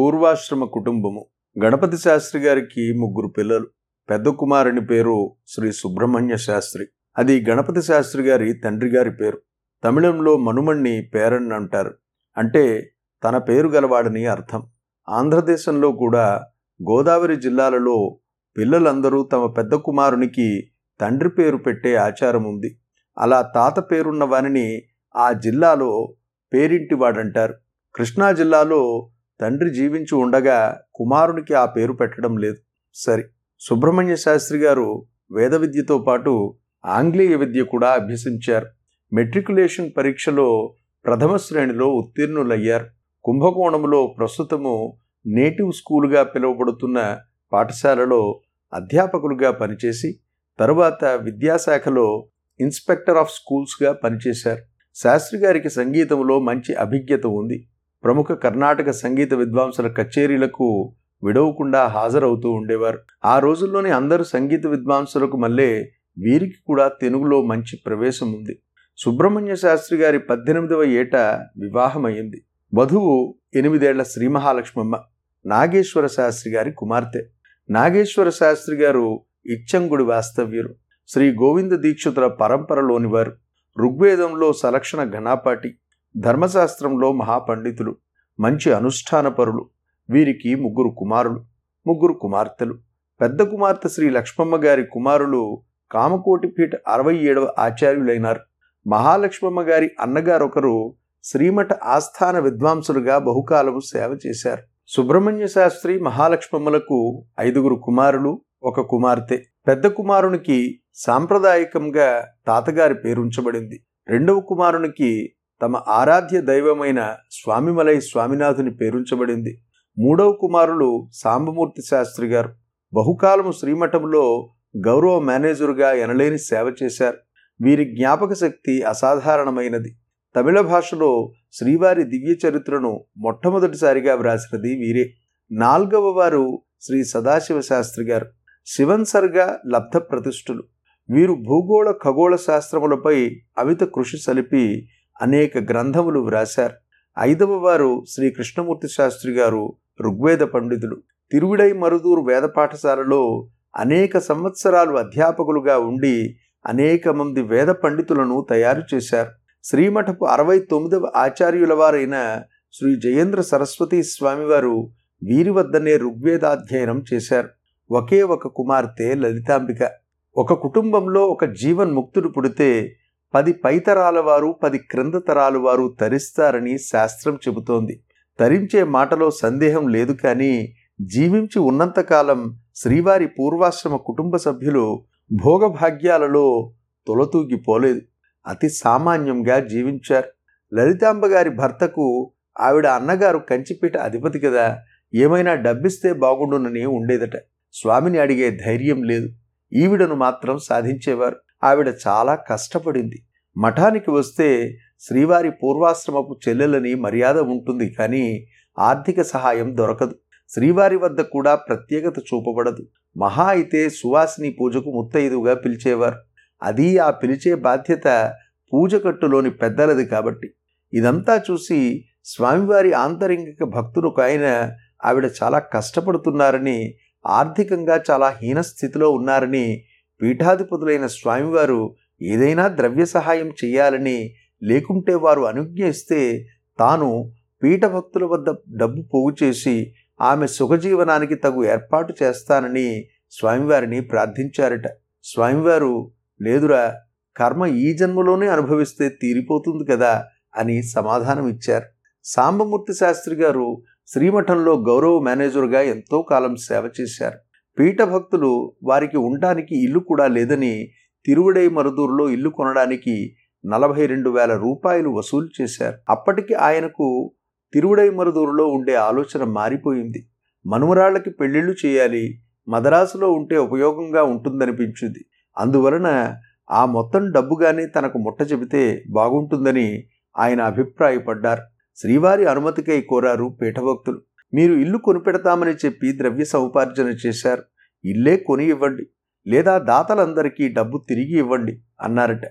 పూర్వాశ్రమ కుటుంబము. గణపతి శాస్త్రి గారికి ముగ్గురు పిల్లలు. పెద్ద కుమారుని పేరు శ్రీ సుబ్రహ్మణ్య శాస్త్రి. అది గణపతి శాస్త్రి గారి తండ్రి గారి పేరు. తమిళంలో మనుమణ్ణి పేరన్ అంటారు. అంటే తన పేరు గలవాడని అర్థం. ఆంధ్రదేశంలో కూడా గోదావరి జిల్లాలలో పిల్లలందరూ తమ పెద్ద కుమారునికి తండ్రి పేరు పెట్టే ఆచారం ఉంది. అలా తాత పేరున్న వానిని ఆ జిల్లాలో పేరింటివాడంటారు. కృష్ణా జిల్లాలో తండ్రి జీవించి ఉండగా కుమారునికి ఆ పేరు పెట్టడం లేదు. సరి. సుబ్రహ్మణ్య శాస్త్రి గారు వేద విద్యతో పాటు ఆంగ్లేయ విద్య కూడా అభ్యసించారు. మెట్రికులేషన్ పరీక్షలో ప్రథమ శ్రేణిలో ఉత్తీర్ణులయ్యారు. కుంభకోణంలో ప్రస్తుతము నేటివ్ స్కూలుగా పిలువబడుతున్న పాఠశాలలో అధ్యాపకులుగా పనిచేసి తరువాత విద్యాశాఖలో ఇన్స్పెక్టర్ ఆఫ్ స్కూల్స్గా పనిచేశారు. శాస్త్రి గారికి సంగీతంలో మంచి అభిజ్ఞత ఉంది. ప్రముఖ కర్ణాటక సంగీత విద్వాంసుల కచేరీలకు విడవకుండా హాజరవుతూ ఉండేవారు. ఆ రోజుల్లోనే అందరు సంగీత విద్వాంసులకు మళ్ళీ వీరికి కూడా తెలుగులో మంచి ప్రవేశం ఉంది. సుబ్రహ్మణ్య శాస్త్రి గారి పద్దెనిమిదవ ఏట వివాహమైంది వధువు ఎనిమిదేళ్ళ శ్రీ మహాలక్ష్మమ్మ నాగేశ్వర శాస్త్రి గారి కుమార్తె. నాగేశ్వర శాస్త్రి గారు ఇచ్చంగుడి వాస్తవ్యులు. శ్రీ గోవింద దీక్షితుల పరంపరలోనివారు. ఋగ్వేదంలో సలక్షణ ఘనాపాటి. ధర్మశాస్త్రంలో మహాపండితులు మంచి అనుష్ఠానపరులు వీరికి ముగ్గురు కుమారులు ముగ్గురు కుమార్తెలు. పెద్ద కుమార్తె శ్రీ లక్ష్మమ్మ గారి కుమారులు కామకోటిపీఠ అరవై ఏడవ ఆచార్యులైనారు. మహాలక్ష్మమ్మ గారి అన్నగారొకరు శ్రీమఠ ఆస్థాన విద్వాంసులుగా బహుకాలము సేవ చేశారు. సుబ్రహ్మణ్య శాస్త్రి మహాలక్ష్మమ్మలకు ఐదుగురు కుమారులు ఒక కుమార్తె. పెద్ద కుమారునికి సాంప్రదాయకంగా తాతగారి పేరుంచబడింది. రెండవ కుమారునికి తమ ఆరాధ్య దైవమైన స్వామిమలై స్వామినాథుని పేరుంచబడింది. మూడవ కుమారులు సాంబమూర్తి శాస్త్రి గారు బహుకాలము శ్రీమఠంలో గౌరవ మేనేజరుగా ఎనలేని సేవ చేశారు. వీరి జ్ఞాపక శక్తి అసాధారణమైనది. తమిళ భాషలో శ్రీవారి దివ్య చరిత్రను మొట్టమొదటిసారిగా వ్రాసినది వీరే. నాల్గవ వారు శ్రీ సదాశివ శాస్త్రి గారు. శివన్సర్గా లబ్ధ ప్రతిష్ఠులు వీరు భూగోళ ఖగోళ శాస్త్రములపై అమిత కృషి సలిపి అనేక గ్రంథములు వ్రాశారు. ఐదవ వారు శ్రీ కృష్ణమూర్తి శాస్త్రి గారు ఋగ్వేద పండితులు. తిరువిడై మరుదూరు వేద పాఠశాలలో అనేక సంవత్సరాలు అధ్యాపకులుగా ఉండి అనేక మంది వేద పండితులను తయారు చేశారు. శ్రీమఠపు అరవై తొమ్మిదవ ఆచార్యుల వారైన శ్రీ జయేంద్ర సరస్వతి స్వామివారు వీరి వద్దనే ఋగ్వేదాధ్యయనం చేశారు. ఒకే ఒక కుమార్తె లలితాంబిక. ఒక కుటుంబంలో ఒక జీవన్ముక్తుడు పుడితే పది పైతరాల వారు పది క్రింద తరాల వారు తరిస్తారని శాస్త్రం చెబుతోంది. తరించే మాటలో సందేహం లేదు కానీ జీవించి ఉన్నంతకాలం శ్రీవారి పూర్వాశ్రమ కుటుంబ సభ్యులు భోగభాగ్యాలలో తొలతూగిపోలేదు. అతి సామాన్యంగా జీవించారు. లలితాంబ గారి భర్తకు ఆవిడ అన్నగారు కంచిపీట అధిపతి కదా ఏమైనా డబ్బిస్తే బాగుండునని ఉండేదట. స్వామిని అడిగే ధైర్యం లేదు. ఈవిడను మాత్రం సాధించేవారు. ఆవిడ చాలా కష్టపడింది. మఠానికి వస్తే శ్రీవారి పూర్వాశ్రమపు చెల్లెలని మర్యాద ఉంటుంది కానీ ఆర్థిక సహాయం దొరకదు. శ్రీవారి వద్ద కూడా ప్రత్యేకత చూపబడదు. మహా అయితే సువాసిని పూజకు ముత్తైదుగా పిలిచేవారు. అది ఆ పిలిచే బాధ్యత పూజకట్టులోని పెద్దలది కాబట్టి. ఇదంతా చూసి స్వామివారి ఆంతరింగిక భక్తులకు ఆయన ఆవిడ చాలా కష్టపడుతున్నారని ఆర్థికంగా చాలా హీనస్థితిలో ఉన్నారని పీఠాధిపతులైన స్వామివారు ఏదైనా ద్రవ్య సహాయం చేయాలని లేకుంటే వారు అనుజ్ఞ ఇస్తే తాను పీఠభక్తుల వద్ద డబ్బు పోగు చేసి ఆమె సుఖజీవనానికి తగు ఏర్పాటు చేస్తానని స్వామివారిని ప్రార్థించారట. స్వామివారు లేదురా కర్మ ఈ జన్మలోనే అనుభవిస్తే తీరిపోతుంది కదా అని సమాధానం ఇచ్చారు. సాంబమూర్తి శాస్త్రి గారు శ్రీమఠంలో గౌరవ మేనేజర్గా ఎంతో కాలం సేవ చేశారు. పీఠభక్తులు వారికి ఉండటానికి ఇల్లు కూడా లేదని తిరువుడై మరుదూరులో ఇల్లు కొనడానికి నలభై రెండు వేల రూపాయలు వసూలు చేశారు. అప్పటికి ఆయనకు తిరువుడై మరుదూరులో ఉండే ఆలోచన మారిపోయింది. మనుమరాళ్ళకి పెళ్ళిళ్ళు చేయాలి మదరాసులో ఉంటే ఉపయోగంగా ఉంటుందనిపించింది. అందువలన ఆ మొత్తం డబ్బుగానే తనకు ముట్ట చెబితే బాగుంటుందని ఆయన అభిప్రాయపడ్డారు. శ్రీవారి అనుమతికై కోరారు పీఠభక్తులు. మీరు ఇల్లు కొనిపెడతామని చెప్పి ద్రవ్య సముపార్జన చేశారు. ఇల్లే కొని ఇవ్వండి. లేదా దాతలందరికీ డబ్బు తిరిగి ఇవ్వండి అన్నారట.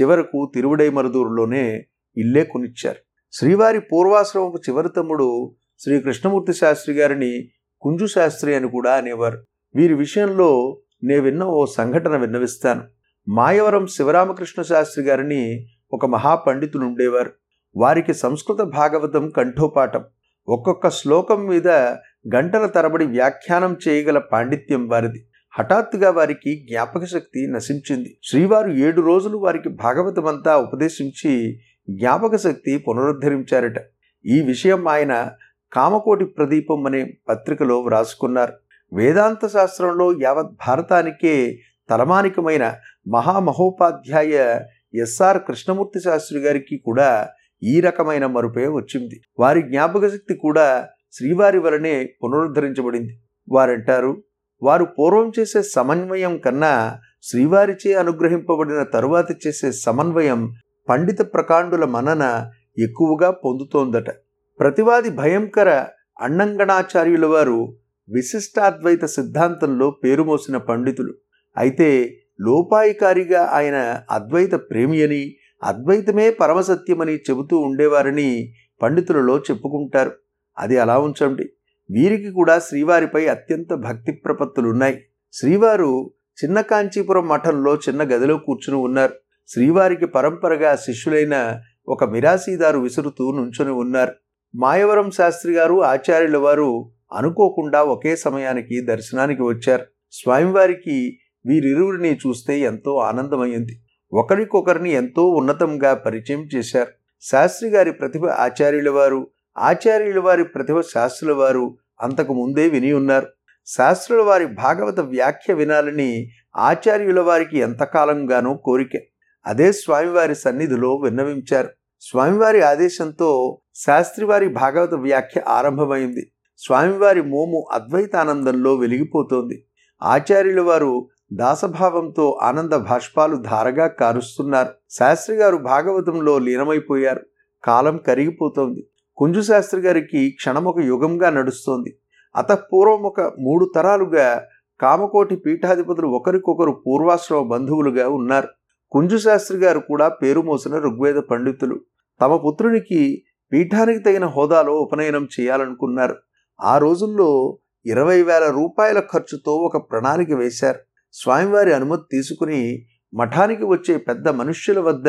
చివరకు తిరువుడై మరుదూరులోనే ఇల్లే కొనిచ్చారు. శ్రీవారి పూర్వాశ్రమపు చివరి తమ్ముడు శ్రీ కృష్ణమూర్తి శాస్త్రి గారిని కుంజు శాస్త్రి అని కూడా అనేవారు. వీరి విషయంలో నే విన్న ఓ సంఘటన విన్నవిస్తాను. మాయవరం శివరామకృష్ణ శాస్త్రి గారిని ఒక మహాపండితులు ఉండేవారు. వారికి సంస్కృత భాగవతం కంఠోపాఠం. ఒక్కొక్క శ్లోకం మీద గంటల తరబడి వ్యాఖ్యానం చేయగల పాండిత్యం వారిది. హఠాత్తుగా వారికి జ్ఞాపక శక్తి నశించింది. శ్రీవారు ఏడు రోజులు వారికి భాగవతమంతా ఉపదేశించి జ్ఞాపక శక్తి పునరుద్ధరించారట. ఈ విషయం ఆయన కామకోటి ప్రదీపం అనే పత్రికలో వ్రాసుకున్నారు. వేదాంత శాస్త్రంలో యావత్ భారతానికే తలమానికమైన మహామహోపాధ్యాయ ఎస్ఆర్ కృష్ణమూర్తి శాస్త్రి గారికి కూడా ఈ రకమైన మరుపే వచ్చింది. వారి జ్ఞాపక శక్తి కూడా శ్రీవారి వలనే పునరుద్ధరించబడింది. వారంటారు వారు పూర్వం చేసే సమన్వయం కన్నా శ్రీవారిచే అనుగ్రహింపబడిన తరువాత చేసే సమన్వయం పండిత ప్రకాండుల మనన ఎక్కువగా పొందుతోందట. ప్రతివాది భయంకర అన్నంగణాచార్యుల వారు విశిష్టాద్వైత సిద్ధాంతంలో పేరుమోసిన పండితులు. అయితే లోపాయికారిగా ఆయన అద్వైత ప్రేమి అని అద్వైతమే పరమసత్యమని చెబుతూ ఉండేవారని పండితులలో చెప్పుకుంటారు. అది అలా ఉంచండి. వీరికి కూడా శ్రీవారిపై అత్యంత భక్తి ప్రపత్తులున్నాయి. శ్రీవారు చిన్న కాంచీపురం మఠంలో చిన్న గదిలో కూర్చుని ఉన్నారు. శ్రీవారికి పరంపరగా శిష్యులైన ఒక మిరాసీదారు విసురుతూ నుంచొని ఉన్నారు. మాయవరం శాస్త్రి గారు ఆచార్యుల వారు అనుకోకుండా ఒకే సమయానికి దర్శనానికి వచ్చారు. స్వామివారికి వీరిరువురిని చూస్తే ఎంతో ఆనందమైంది ఒకరికొకరిని ఎంతో ఉన్నతంగా పరిచయం చేశారు. శాస్త్రి గారి ప్రతిభ ఆచార్యుల వారు ఆచార్యుల వారి ప్రతిభ శాస్త్రుల వారు అంతకు ముందే విని ఉన్నారు. శాస్త్రుల వారి భాగవత వ్యాఖ్య వినాలని ఆచార్యుల వారికి ఎంతకాలంగానో కోరిక. అదే స్వామివారి సన్నిధిలో విన్నవించారు. స్వామివారి ఆదేశంతో శాస్త్రివారి భాగవత వ్యాఖ్య ఆరంభమైంది. స్వామివారి మోము అద్వైతానందంలో వెలిగిపోతోంది. ఆచార్యుల వారు దాసభావంతో ఆనంద భాష్పాలు ధారగా కారుస్తున్నారు. శాస్త్రి గారు భాగవతంలో లీనమైపోయారు. కాలం కరిగిపోతోంది. కుంజు శాస్త్రి గారికి క్షణమొక యుగంగా నడుస్తోంది. అతపూర్వం ఒక మూడు తరాలుగా కామకోటి పీఠాధిపతులు ఒకరికొకరు పూర్వాశ్రమ బంధువులుగా ఉన్నారు. కుంజు శాస్త్రి గారు కూడా పేరు మోసిన ఋగ్వేద పండితులు. తమ పుత్రునికి పీఠానికి తగిన హోదాలో ఉపనయనం చేయాలనుకున్నారు. ఆ రోజుల్లో ఇరవై వేల రూపాయల ఖర్చుతో ఒక ప్రణాళిక వేశారు. స్వామివారి అనుమతి తీసుకుని మఠానికి వచ్చే పెద్ద మనుష్యుల వద్ద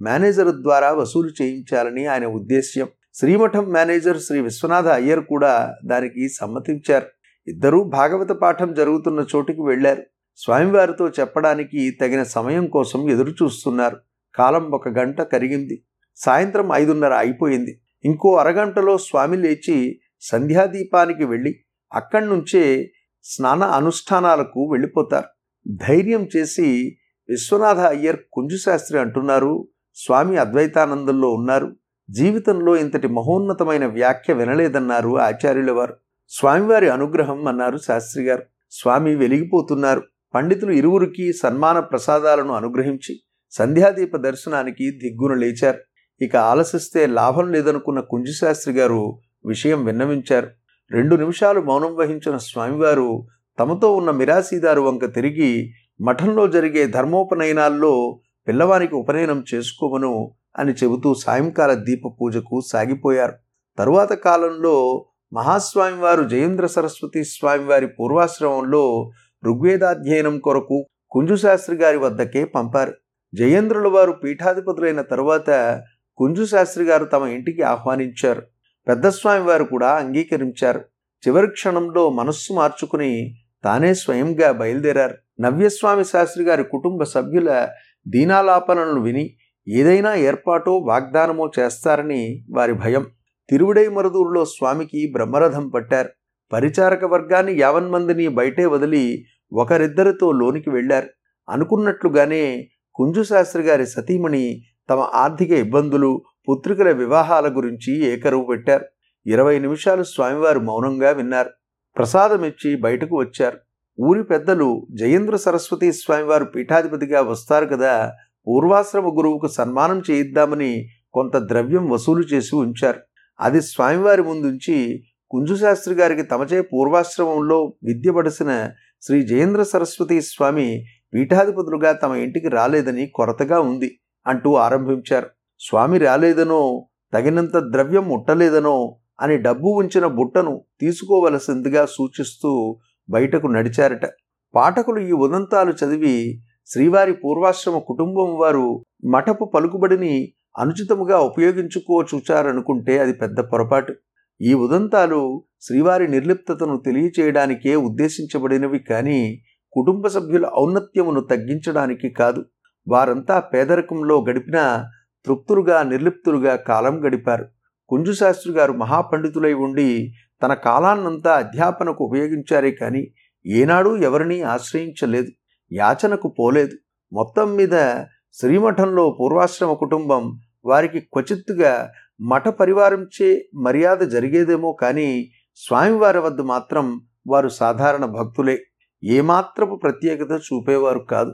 మేనేజర్ ద్వారా వసూలు చేయించాలని ఆయన ఉద్దేశ్యం. శ్రీమఠం మేనేజర్ శ్రీ విశ్వనాథ అయ్యర్ కూడా దానికి సమ్మతించారు. ఇద్దరూ భాగవత పాఠం జరుగుతున్న చోటికి వెళ్ళారు స్వామివారితో చెప్పడానికి తగిన సమయం కోసం ఎదురు చూస్తున్నారు కాలం ఒక గంట కరిగింది. సాయంత్రం ఐదున్నర అయిపోయింది. ఇంకో అరగంటలో స్వామి లేచి సంధ్యాదీపానికి వెళ్ళి అక్కడి నుంచే స్నాన అనుష్ఠానాలకు వెళ్ళిపోతారు. ధైర్యం చేసి విశ్వనాథ అయ్యర్ కుంజుశాస్త్రి అంటున్నారు స్వామి అద్వైతానందంలో ఉన్నారు జీవితంలో ఇంతటి మహోన్నతమైన వ్యాఖ్య వినలేదన్నారు ఆచార్యుల వారు స్వామివారి అనుగ్రహం అన్నారు శాస్త్రి గారు. స్వామి వెలిగిపోతున్నారు. పండితులు ఇరువురికి సన్మాన ప్రసాదాలను అనుగ్రహించి సంధ్యాదీప దర్శనానికి దిగ్గున లేచారు. ఇక ఆలసిస్తే లాభం లేదనుకున్న కుంజశాస్త్రి గారు విషయం విన్నవించారు. రెండు నిమిషాలు మౌనం వహించిన స్వామివారు తమతో ఉన్న మిరాసీదారు వంక తిరిగి మఠంలో జరిగే ధర్మోపనయనాల్లో పిల్లవానికి ఉపనయనం చేసుకోమను అని చెబుతూ సాయంకాల దీప పూజకు సాగిపోయారు. తరువాత కాలంలో మహాస్వామివారు జయేంద్ర సరస్వతి స్వామివారి పూర్వాశ్రమంలో ఋగ్వేదాధ్యయనం కొరకు కుంజుశాస్త్రి గారి వద్దకే పంపారు. జయేంద్రుల వారు పీఠాధిపతులైన తరువాత కుంజుశాస్త్రి గారు తమ ఇంటికి ఆహ్వానించారు. పెద్దస్వామి వారు కూడా అంగీకరించారు. చివరి క్షణంలో మనస్సు మార్చుకుని తానే స్వయంగా బయలుదేరారు. నవ్యస్వామి శాస్త్రి గారి కుటుంబ సభ్యుల దీనాలాపనలను విని ఏదైనా ఏర్పాటో వాగ్దానమో చేస్తారని వారి భయం. తిరువిడై మరుదూరులో స్వామికి బ్రహ్మరథం పట్టారు. పరిచారక వర్గాన్ని యావన్మందిని బయటే వదిలి ఒకరిద్దరితో లోనికి వెళ్ళారు అనుకున్నట్లుగానే కుంజు శాస్త్రి గారి సతీమణి తమ ఆర్థిక ఇబ్బందులు పుత్రికల వివాహాల గురించి ఏకరువు పెట్టారు. ఇరవై నిమిషాలు స్వామివారు మౌనంగా విన్నారు. ప్రసాదం ఇచ్చి బయటకు వచ్చారు. ఊరి పెద్దలు జయేంద్ర సరస్వతి స్వామివారు పీఠాధిపతిగా వస్తారు కదా పూర్వాశ్రమ గురువుకు సన్మానం చేయిద్దామని కొంత ద్రవ్యం వసూలు చేసి ఉంచారు. అది స్వామివారి ముందుంచి కుంజుశాస్త్రి గారికి తమచే పూర్వాశ్రమంలో విద్యపడిసిన శ్రీ జయేంద్ర సరస్వతి స్వామి పీఠాధిపతులుగా తమ ఇంటికి రాలేదని కొరతగా ఉంది అంటూ ఆరంభించారు. స్వామి రాలేదనో తగినంత ద్రవ్యం ముట్టలేదనో అని డబ్బు ఉంచిన బుట్టను తీసుకోవలసిందిగా సూచిస్తూ బయటకు నడిచారట. పాఠకులు ఈ ఉదంతాలు చదివి శ్రీవారి పూర్వాశ్రమ కుటుంబం వారు మఠపు పలుకుబడిని అనుచితముగా ఉపయోగించుకోచూచారనుకుంటే అది పెద్ద పొరపాటు. ఈ ఉదంతాలు శ్రీవారి నిర్లిప్తతను తెలియచేయడానికే ఉద్దేశించబడినవి కానీ కుటుంబ సభ్యుల ఔన్నత్యమును తగ్గించడానికి కాదు. వారంతా పేదరికంలో గడిపిన తృప్తులుగా నిర్లిప్తులుగా కాలం గడిపారు. కుంజుశాస్త్రి గారు మహాపండితులై ఉండి తన కాలాన్నంతా అధ్యాపనకు ఉపయోగించారే కానీ ఏనాడూ ఎవరినీ ఆశ్రయించలేదు యాచనకు పోలేదు. మొత్తం మీద శ్రీమఠంలో పూర్వాశ్రమ కుటుంబం వారికి క్వచిత్తుగా మఠ పరివారంచే మర్యాద జరిగేదేమో కానీ స్వామివారి వద్ద మాత్రం వారు సాధారణ భక్తులే. ఏమాత్రపు ప్రత్యేకత చూపేవారు కాదు.